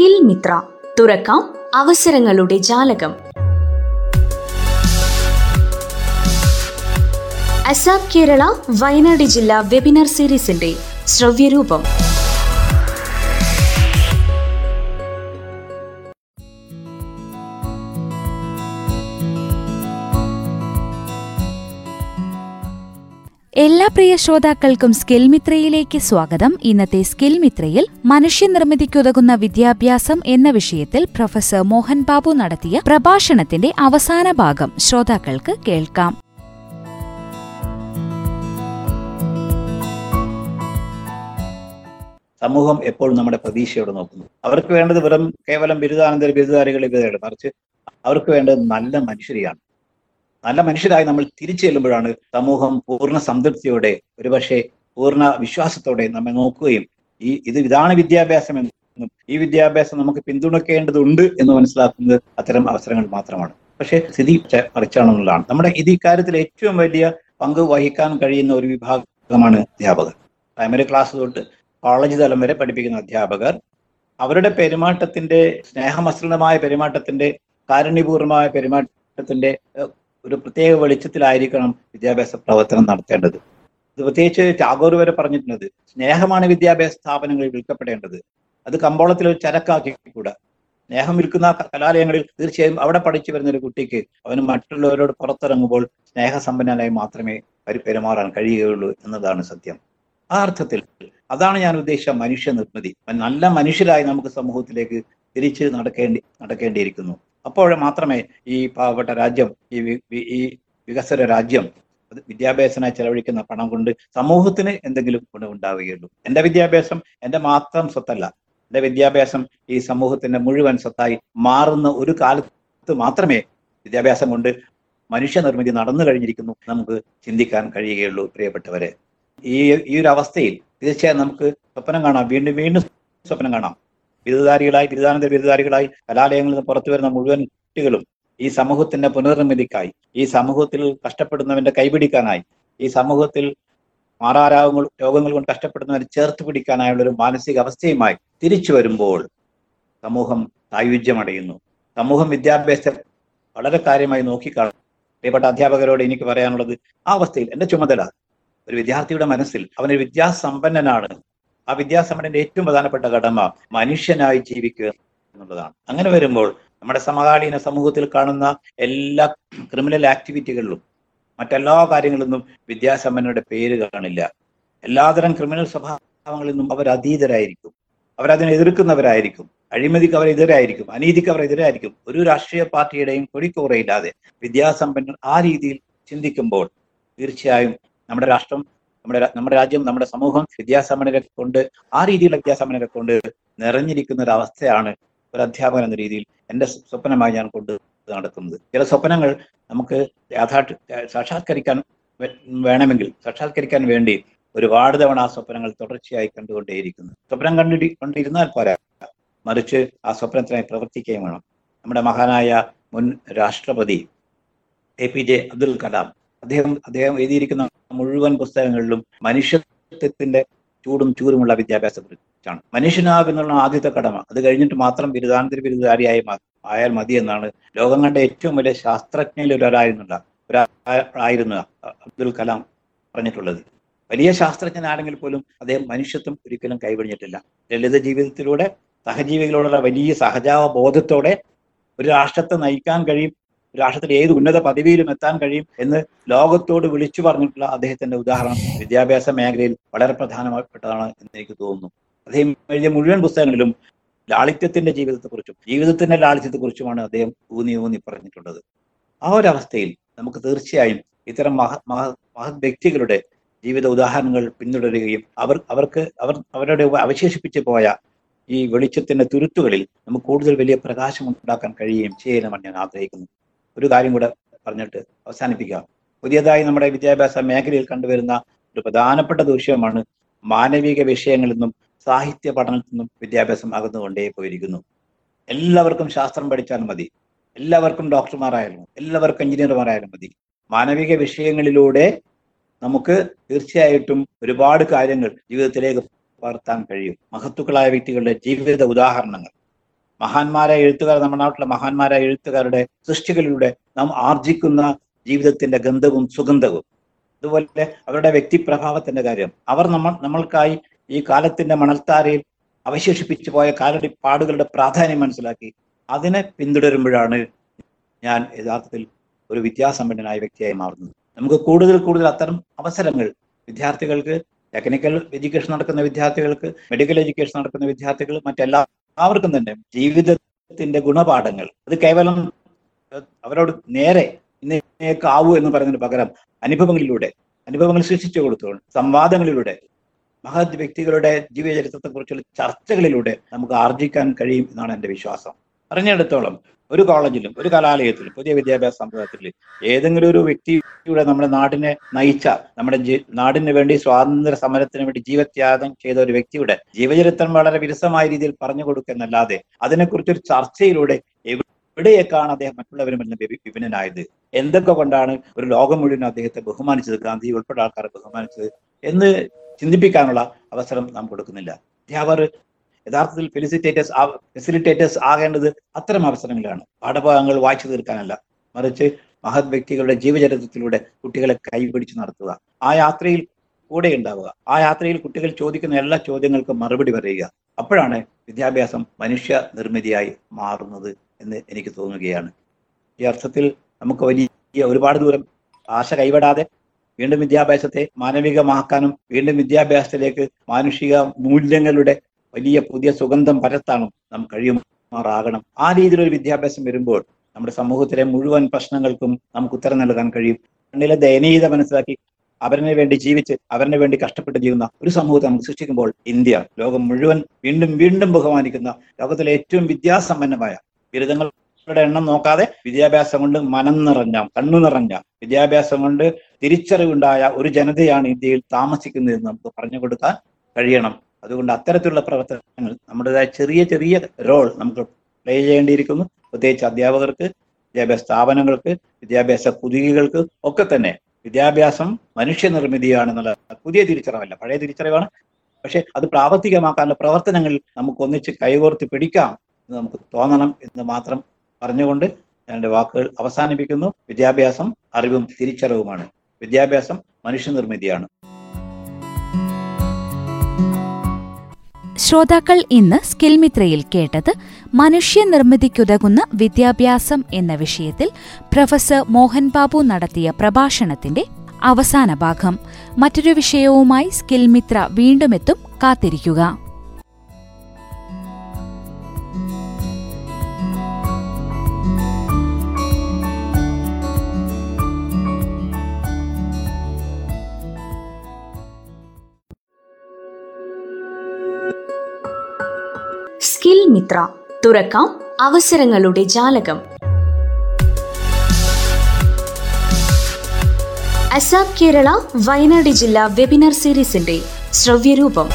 Skill Mitra. തുറക്കാം അവസരങ്ങളുടെ ജാലകം. അസാബ് കേരള വയനാട് ജില്ലാ വെബിനാർ സീരീസിന്റെ ശ്രവ്യരൂപം. എല്ലാ പ്രിയ ശ്രോതാക്കൾക്കും സ്കിൽ മിത്രയിലേക്ക് സ്വാഗതം. ഇന്നത്തെ സ്കിൽ മിത്രയിൽ മനുഷ്യനിർമ്മിതിക്കുതകുന്ന വിദ്യാഭ്യാസം എന്ന വിഷയത്തിൽ പ്രൊഫസർ മോഹൻ ബാബു നടത്തിയ പ്രഭാഷണത്തിന്റെ അവസാന ഭാഗം ശ്രോതാക്കൾക്ക് കേൾക്കാം. സമൂഹം എപ്പോഴും നമ്മുടെ പ്രതീക്ഷയോടെ നോക്കുന്നു. അവർക്ക് വേണ്ടത് വെറും കേവലം ബിരുദാനന്തര ബിരുദധാരികളെ മറിച്ച് അവർക്ക് വേണ്ടത് നല്ല മനുഷ്യരെയാണ്. നല്ല മനുഷ്യരായി നമ്മൾ തിരിച്ചു ചെല്ലുമ്പോഴാണ് സമൂഹം പൂർണ സംതൃപ്തിയോടെ ഒരുപക്ഷെ പൂർണ വിശ്വാസത്തോടെ നമ്മെ നോക്കുകയും ഈ ഇത് ഇതാണ് വിദ്യാഭ്യാസം എന്നും ഈ വിദ്യാഭ്യാസം നമുക്ക് പിന്തുണക്കേണ്ടതുണ്ട് എന്ന് മനസ്സിലാക്കുന്നത് അത്തരം അവസരങ്ങൾ മാത്രമാണ്. പക്ഷെ സ്ഥിതി മറിച്ചാണെന്നുള്ളതാണ്. നമ്മുടെ ഇത് ഇക്കാര്യത്തിൽ ഏറ്റവും വലിയ പങ്ക് വഹിക്കാൻ കഴിയുന്ന ഒരു വിഭാഗമാണ് അധ്യാപകർ. പ്രൈമറി ക്ലാസ് തൊട്ട് കോളേജ് തലം വരെ പഠിപ്പിക്കുന്ന അധ്യാപകർ. അവരുടെ പെരുമാറ്റത്തിന്റെ സ്നേഹമസൃണമായ പെരുമാറ്റത്തിന്റെ കാരുണ്യപൂർവമായ പെരുമാറ്റത്തിന്റെ ഒരു പ്രത്യേക വെളിച്ചത്തിലായിരിക്കണം വിദ്യാഭ്യാസ പ്രവർത്തനം നടത്തേണ്ടത്. ഇത് പ്രത്യേകിച്ച് ടാഗോർ വരെ പറഞ്ഞിട്ടുള്ളത് സ്നേഹമാണ് വിദ്യാഭ്യാസ സ്ഥാപനങ്ങളിൽ വിൽക്കപ്പെടേണ്ടത്. അത് കമ്പോളത്തിൽ ഒരു ചരക്കാക്കിക്കൂടാ സ്നേഹം വിൽക്കുന്ന കലാലയങ്ങളിൽ തീർച്ചയായും അവിടെ പഠിച്ചു വരുന്ന ഒരു കുട്ടിക്ക് അവന് മറ്റുള്ളവരോട് പുറത്തിറങ്ങുമ്പോൾ സ്നേഹസമ്പന്നനായി മാത്രമേ പെരുമാറാൻ കഴിയുകയുള്ളൂ എന്നതാണ് സത്യം. ആ അർത്ഥത്തിൽ അതാണ് ഞാൻ ഉദ്ദേശിച്ച മനുഷ്യ നിർമ്മിതി. നല്ല മനുഷ്യരായി നമുക്ക് സമൂഹത്തിലേക്ക് തിരിച്ച് നടക്കേണ്ടി നടക്കേണ്ടിയിരിക്കുന്നു. അപ്പോൾ മാത്രമേ ഈ പാവപ്പെട്ട രാജ്യം ഈ ഈ വികസന രാജ്യം അത് വിദ്യാഭ്യാസത്തിനായി ചെലവഴിക്കുന്ന പണം കൊണ്ട് സമൂഹത്തിന് എന്തെങ്കിലും ഗുണമുണ്ടാവുകയുള്ളൂ. എന്റെ വിദ്യാഭ്യാസം എന്റെ മാത്രം സ്വത്തല്ല. എന്റെ വിദ്യാഭ്യാസം ഈ സമൂഹത്തിന്റെ മുഴുവൻ സ്വത്തായി മാറുന്ന ഒരു കാലത്ത് മാത്രമേ വിദ്യാഭ്യാസം കൊണ്ട് മനുഷ്യ നിർമ്മിതി നടന്നു കഴിഞ്ഞിരിക്കുന്നു നമുക്ക് ചിന്തിക്കാൻ കഴിയുകയുള്ളൂ പ്രിയപ്പെട്ടവരെ. ഈ ഈ ഒരു അവസ്ഥയിൽ തീർച്ചയായും നമുക്ക് സ്വപ്നം കാണാം. വീണ്ടും വീണ്ടും സ്വപ്നം കാണാം. ബിരുദധാരികളായി ബിരുദാനന്തര ബിരുദധാരികളായി കലാലയങ്ങളിൽ നിന്ന് പുറത്തു വരുന്ന മുഴുവൻ കുട്ടികളും ഈ സമൂഹത്തിന്റെ പുനർനിർമ്മിതിക്കായി ഈ സമൂഹത്തിൽ കഷ്ടപ്പെടുന്നവന്റെ കൈപിടിക്കാനായി ഈ സമൂഹത്തിൽ മാറാരാവങ്ങൾ രോഗങ്ങൾ കൊണ്ട് കഷ്ടപ്പെടുന്നവരെ ചേർത്ത് പിടിക്കാനായുള്ള ഒരു മാനസിക അവസ്ഥയുമായി തിരിച്ചു വരുമ്പോൾ സമൂഹം സായുജ്യമടയുന്നു സമൂഹം വിദ്യാഭ്യാസത്തെ വളരെ കാര്യമായി നോക്കിക്കാണും പ്രിയപ്പെട്ട അധ്യാപകരോട് എനിക്ക് പറയാനുള്ളത് ആ അവസ്ഥയിൽ എന്റെ ചുമതല ഒരു വിദ്യാർത്ഥിയുടെ മനസ്സിൽ അവനൊരു വിദ്യാസമ്പന്നനാണ് ആ വിദ്യാസമ്പന്നന്റെ ഏറ്റവും പ്രധാനപ്പെട്ട കടമ മനുഷ്യനായി ജീവിക്കുക എന്നുള്ളതാണ്. അങ്ങനെ വരുമ്പോൾ നമ്മുടെ സമകാലീന സമൂഹത്തിൽ കാണുന്ന എല്ലാ ക്രിമിനൽ ആക്ടിവിറ്റികളിലും മറ്റെല്ലാ കാര്യങ്ങളിലൊന്നും വിദ്യാസമ്പന്നരുടെ പേര് കാണില്ല. എല്ലാതരം ക്രിമിനൽ സ്വഭാവങ്ങളിൽ നിന്നും അവർ അതീതരായിരിക്കും. അവരതിനെ എതിർക്കുന്നവരായിരിക്കും. അഴിമതിക്ക് അവർ എതിരായിരിക്കും. അനീതിക്ക് അവർ എതിരായിരിക്കും. ഒരു രാഷ്ട്രീയ പാർട്ടിയുടെയും കൊടിക്കോറയില്ലാതെ വിദ്യാസമ്പന്നർ ആ രീതിയിൽ ചിന്തിക്കുമ്പോൾ തീർച്ചയായും നമ്മുടെ രാഷ്ട്രം നമ്മുടെ നമ്മുടെ രാജ്യം നമ്മുടെ സമൂഹം വിദ്യാസമനരെ കൊണ്ട് ആ രീതിയിലുള്ള വിദ്യാസമനരെ കൊണ്ട് നിറഞ്ഞിരിക്കുന്ന ഒരു അവസ്ഥയാണ് ഒരു അധ്യാപകൻ എന്ന രീതിയിൽ എന്റെ സ്വപ്നമായി ഞാൻ കൊണ്ട് നടക്കുന്നത് ചില സ്വപ്നങ്ങൾ നമുക്ക് യാഥാർത്ഥ സാക്ഷാത്കരിക്കാൻ വേണമെങ്കിൽ സാക്ഷാത്കരിക്കാൻ വേണ്ടി ഒരുപാട് തവണ ആ സ്വപ്നങ്ങൾ തുടർച്ചയായി കണ്ടുകൊണ്ടേയിരിക്കുന്നു. സ്വപ്നം കണ്ടി കൊണ്ടിരുന്നാൽ പോരാ. മറിച്ച് ആ സ്വപ്നത്തിനായി പ്രവർത്തിക്കുകയും വേണം. നമ്മുടെ മഹാനായ മുൻ രാഷ്ട്രപതി A P J Abdul Kalam അദ്ദേഹം അദ്ദേഹം എഴുതിയിരിക്കുന്ന മുഴുവൻ പുസ്തകങ്ങളിലും മനുഷ്യത്വത്തിന്റെ ചൂടും ചൂരുമുള്ള വിദ്യാഭ്യാസത്തെ കുറിച്ചാണ്. ആദ്യത്തെ കടമ. അത് കഴിഞ്ഞിട്ട് മാത്രം ബിരുദാനന്തര ബിരുദധാരിയായി ആയാൽ മതി എന്നാണ് ലോകം കണ്ട ഏറ്റവും വലിയ ശാസ്ത്രജ്ഞയിൽ ഒരാളായിരുന്നുള്ള ഒരാളായിരുന്നു അബ്ദുൽ കലാം പറഞ്ഞിട്ടുള്ളത്. വലിയ ശാസ്ത്രജ്ഞനാണെങ്കിൽ പോലും അദ്ദേഹം മനുഷ്യത്വം ഒരിക്കലും കൈവഴിഞ്ഞിട്ടില്ല ലളിത ജീവിതത്തിലൂടെ സഹജീവികളോടുള്ള വലിയ സഹജാവ ബോധത്തോടെ ഒരു രാഷ്ട്രത്തെ നയിക്കാൻ കഴിയും രാഷ്ട്രത്തിൽ ഏത് ഉന്നത പദവിയിലും എത്താൻ കഴിയും എന്ന് ലോകത്തോട് വിളിച്ചു പറഞ്ഞിട്ടുള്ള അദ്ദേഹത്തിന്റെ ഉദാഹരണം വിദ്യാഭ്യാസ മേഖലയിൽ വളരെ പ്രധാനപ്പെട്ടതാണ് എന്ന് എനിക്ക് തോന്നുന്നു. അദ്ദേഹം എഴുതിയ മുഴുവൻ പുസ്തകങ്ങളിലും ലാളിത്യത്തിന്റെ ജീവിതത്തെക്കുറിച്ചും ജീവിതത്തിന്റെ ലാളിത്യത്തെക്കുറിച്ചുമാണ് അദ്ദേഹം ഊന്നി ഊന്നി പറഞ്ഞിട്ടുള്ളത്. ആ ഒരു അവസ്ഥയിൽ നമുക്ക് തീർച്ചയായും ഇത്തരം മഹ മഹ മഹത് വ്യക്തികളുടെ ജീവിത ഉദാഹരണങ്ങൾ പിന്തുടരുകയും അവർ അവർക്ക് അവർ അവരുടെ അവശേഷിപ്പിച്ചു പോയ ഈ വെളിച്ചത്തിന്റെ തുരുത്തുകളിൽ നമുക്ക് കൂടുതൽ വലിയ പ്രകാശം ഉണ്ടാക്കാൻ കഴിയുകയും ചെയ്യണമെന്ന് ഞാൻ ഒരു കാര്യം കൂടെ പറഞ്ഞിട്ട് അവസാനിപ്പിക്കാം. പുതിയതായി നമ്മുടെ വിദ്യാഭ്യാസ മേഖലയിൽ കണ്ടുവരുന്ന ഒരു പ്രധാനപ്പെട്ട ദൂഷ്യമാണ് മാനവിക വിഷയങ്ങളിൽ നിന്നും സാഹിത്യ പഠനത്തിൽ നിന്നും വിദ്യാഭ്യാസം അകന്നുകൊണ്ടേ പോയിരിക്കുന്നു. എല്ലാവർക്കും ശാസ്ത്രം പഠിച്ചാൽ മതി. എല്ലാവർക്കും ഡോക്ടർമാരായാലും എല്ലാവർക്കും എഞ്ചിനീയർമാരായാലും മതി. മാനവിക വിഷയങ്ങളിലൂടെ നമുക്ക് തീർച്ചയായിട്ടും ഒരുപാട് കാര്യങ്ങൾ ജീവിതത്തിലേക്ക് പകർത്താൻ കഴിയും. മഹത്തുക്കളായ വ്യക്തികളുടെ ജീവിത ഉദാഹരണങ്ങൾ. മഹാന്മാരായ എഴുത്തുകാർ നമ്മുടെ നാട്ടിലെ മഹാന്മാരായ എഴുത്തുകാരുടെ സൃഷ്ടികളിലൂടെ നാം ആർജിക്കുന്ന ജീവിതത്തിന്റെ ഗന്ധവും സുഗന്ധവും. അതുപോലെ അവരുടെ വ്യക്തിപ്രഭാവത്തിന്റെ കാര്യം. അവർ നമ്മൾ നമ്മൾക്കായി ഈ കാലത്തിന്റെ മണൽത്താരയിൽ അവശേഷിപ്പിച്ചു പോയ കാലടി പാടുകളുടെ പ്രാധാന്യം മനസ്സിലാക്കി അതിനെ പിന്തുടരുമ്പോഴാണ് ഞാൻ യഥാർത്ഥത്തിൽ ഒരു വിദ്യാസമ്പന്നനായ വ്യക്തിയായി മാറുന്നത്. നമുക്ക് കൂടുതൽ കൂടുതൽ അത്തരം അവസരങ്ങൾ വിദ്യാർത്ഥികൾക്ക് ടെക്നിക്കൽ എഡ്യൂക്കേഷൻ നടക്കുന്ന വിദ്യാർത്ഥികൾക്ക് മെഡിക്കൽ എഡ്യൂക്കേഷൻ നടക്കുന്ന വിദ്യാർത്ഥികൾ മറ്റെല്ലാവർക്കും തന്നെ ജീവിതത്തിന്റെ ഗുണപാഠങ്ങൾ. അത് കേവലം അവരോട് നേരെ ഇന്നേക്കാവൂ എന്ന് പറയുന്നതിന് പകരം അനുഭവങ്ങളിലൂടെ അനുഭവങ്ങൾ സൃഷ്ടിച്ചു കൊടുത്തുകൊണ്ട് സംവാദങ്ങളിലൂടെ മഹത് വ്യക്തികളുടെ ജീവചരിത്രത്തെക്കുറിച്ചുള്ള ചർച്ചകളിലൂടെ നമുക്ക് ആർജിക്കാൻ കഴിയും എന്നാണ് എന്റെ വിശ്വാസം. അറിഞ്ഞിടത്തോളം ഒരു കോളേജിലും ഒരു കലാലയത്തിലും പുതിയ വിദ്യാഭ്യാസ സമ്പ്രദായത്തിൽ ഏതെങ്കിലും ഒരു വ്യക്തിയുടെ നമ്മുടെ നാടിനെ നയിച്ച നമ്മുടെ നാടിന് വേണ്ടി സ്വാതന്ത്ര്യ സമരത്തിന് വേണ്ടി ജീവത്യാഗം ചെയ്ത ഒരു വ്യക്തിയുടെ ജീവചരിത്രം വളരെ വിരസമായ രീതിയിൽ പറഞ്ഞു കൊടുക്കുന്നല്ലാതെ അതിനെക്കുറിച്ചൊരു ചർച്ചയിലൂടെ എവിടെയൊക്കെയാണ് അദ്ദേഹം മറ്റുള്ളവരും എന്ന വിപി- എന്തൊക്കെ കൊണ്ടാണ് ഒരു ലോകം മുഴുവൻ അദ്ദേഹത്തെ ബഹുമാനിച്ചത്? ഗാന്ധി ഉൾപ്പെടെ ആൾക്കാരെ ബഹുമാനിച്ചത്? എന്ന് ചിന്തിപ്പിക്കാനുള്ള അവസരം നാം കൊടുക്കുന്നില്ല. അധ്യാപകർ യഥാർത്ഥത്തിൽ ഫെലിസിറ്റേറ്റേഴ്സ് ഫെസിലിറ്റേറ്റേഴ്സ് ആകേണ്ടത് അത്തരം അവസരങ്ങളിലാണ്. പാഠഭാഗങ്ങൾ വായിച്ചു തീർക്കാനല്ല. മറിച്ച് മഹത് വ്യക്തികളുടെ ജീവചരിത്രത്തിലൂടെ കുട്ടികളെ കൈപിടിച്ച് നടത്തുക. ആ യാത്രയിൽ കൂടെ ഉണ്ടാവുക. ആ യാത്രയിൽ കുട്ടികൾ ചോദിക്കുന്ന എല്ലാ ചോദ്യങ്ങൾക്കും മറുപടി പറയുക. അപ്പോഴാണ് വിദ്യാഭ്യാസം മനുഷ്യ നിർമ്മിതിയായി മാറുന്നത് എന്ന് എനിക്ക് തോന്നുകയാണ്. ഈ അർത്ഥത്തിൽ നമുക്ക് വലിയ ഒരുപാട് ദൂരം ആശ കൈവിടാതെ വീണ്ടും വിദ്യാഭ്യാസത്തെ മാനവികമാക്കാനും വീണ്ടും വിദ്യാഭ്യാസത്തിലേക്ക് മാനുഷിക മൂല്യങ്ങളുടെ വലിയ പുതിയ സുഗന്ധം പരത്താനും നാം കഴിയുമാറാകണം. ആ രീതിയിലൊരു വിദ്യാഭ്യാസം വരുമ്പോൾ നമ്മുടെ സമൂഹത്തിലെ മുഴുവൻ പ്രശ്നങ്ങൾക്കും നമുക്ക് ഉത്തരം നൽകാൻ കഴിയും. കണ്ണിലെ ദയനീയത മനസ്സിലാക്കി അവരനു വേണ്ടി ജീവിച്ച് അവരനു വേണ്ടി കഷ്ടപ്പെട്ട് ജീവുന്ന ഒരു സമൂഹത്തെ നമുക്ക് സൃഷ്ടിക്കുമ്പോൾ ഇന്ത്യ ലോകം മുഴുവൻ വീണ്ടും വീണ്ടും ബഹുമാനിക്കുന്ന ലോകത്തിലെ ഏറ്റവും വിദ്യാസമ്പന്നമായ ബിരുദങ്ങളുടെ എണ്ണം നോക്കാതെ വിദ്യാഭ്യാസം കൊണ്ട് മനം നിറഞ്ഞ കണ്ണു നിറഞ്ഞ വിദ്യാഭ്യാസം കൊണ്ട് തിരിച്ചറിവുണ്ടായ ഒരു ജനതയാണ് ഇന്ത്യയിൽ താമസിക്കുന്നതെന്ന് നമുക്ക് പറഞ്ഞു കൊടുക്കാൻ കഴിയണം. അതുകൊണ്ട് അത്തരത്തിലുള്ള പ്രവർത്തനങ്ങൾ നമ്മുടേതായ ചെറിയ ചെറിയ റോൾ നമുക്ക് പ്ലേ ചെയ്യേണ്ടിയിരിക്കുന്നു. പ്രത്യേകിച്ച് അധ്യാപകർക്ക് വിദ്യാഭ്യാസ സ്ഥാപനങ്ങൾക്ക് വിദ്യാഭ്യാസ കുതികൾക്ക് ഒക്കെ തന്നെ വിദ്യാഭ്യാസം മനുഷ്യനിർമ്മിതിയാണെന്നുള്ള പുതിയ തിരിച്ചറിവല്ല പഴയ തിരിച്ചറിവാണ്. പക്ഷെ അത് പ്രാവർത്തികമാക്കാനുള്ള പ്രവർത്തനങ്ങൾ നമുക്ക് ഒന്നിച്ച് കൈകോർത്ത് പിടിക്കാം എന്ന് നമുക്ക് തോന്നണം എന്ന് മാത്രം പറഞ്ഞുകൊണ്ട് ഞാൻ എന്റെ വാക്കുകൾ അവസാനിപ്പിക്കുന്നു. വിദ്യാഭ്യാസം അറിവും തിരിച്ചറിവുമാണ്. വിദ്യാഭ്യാസം മനുഷ്യനിർമ്മിതിയാണ്. ശ്രോതാക്കൾ ഇന്ന് സ്കിൽമിത്രയിൽ കേട്ടത് മനുഷ്യനിർമ്മിതിക്കുതകുന്ന വിദ്യാഭ്യാസം എന്ന വിഷയത്തിൽ പ്രൊഫസർ മോഹൻ ബാബു നടത്തിയ പ്രഭാഷണത്തിന്റെ അവസാന ഭാഗം. മറ്റൊരു വിഷയവുമായി സ്കിൽമിത്ര വീണ്ടുമെത്തും കാത്തിരിക്കുക. മിത്ര. തുറക്കാം അവസരങ്ങളുടെ ജാലകം. അസാബ് കേരള വയനാട് ജില്ലാ വെബിനാർ സീരീസിന്റെ ശ്രവ്യരൂപം.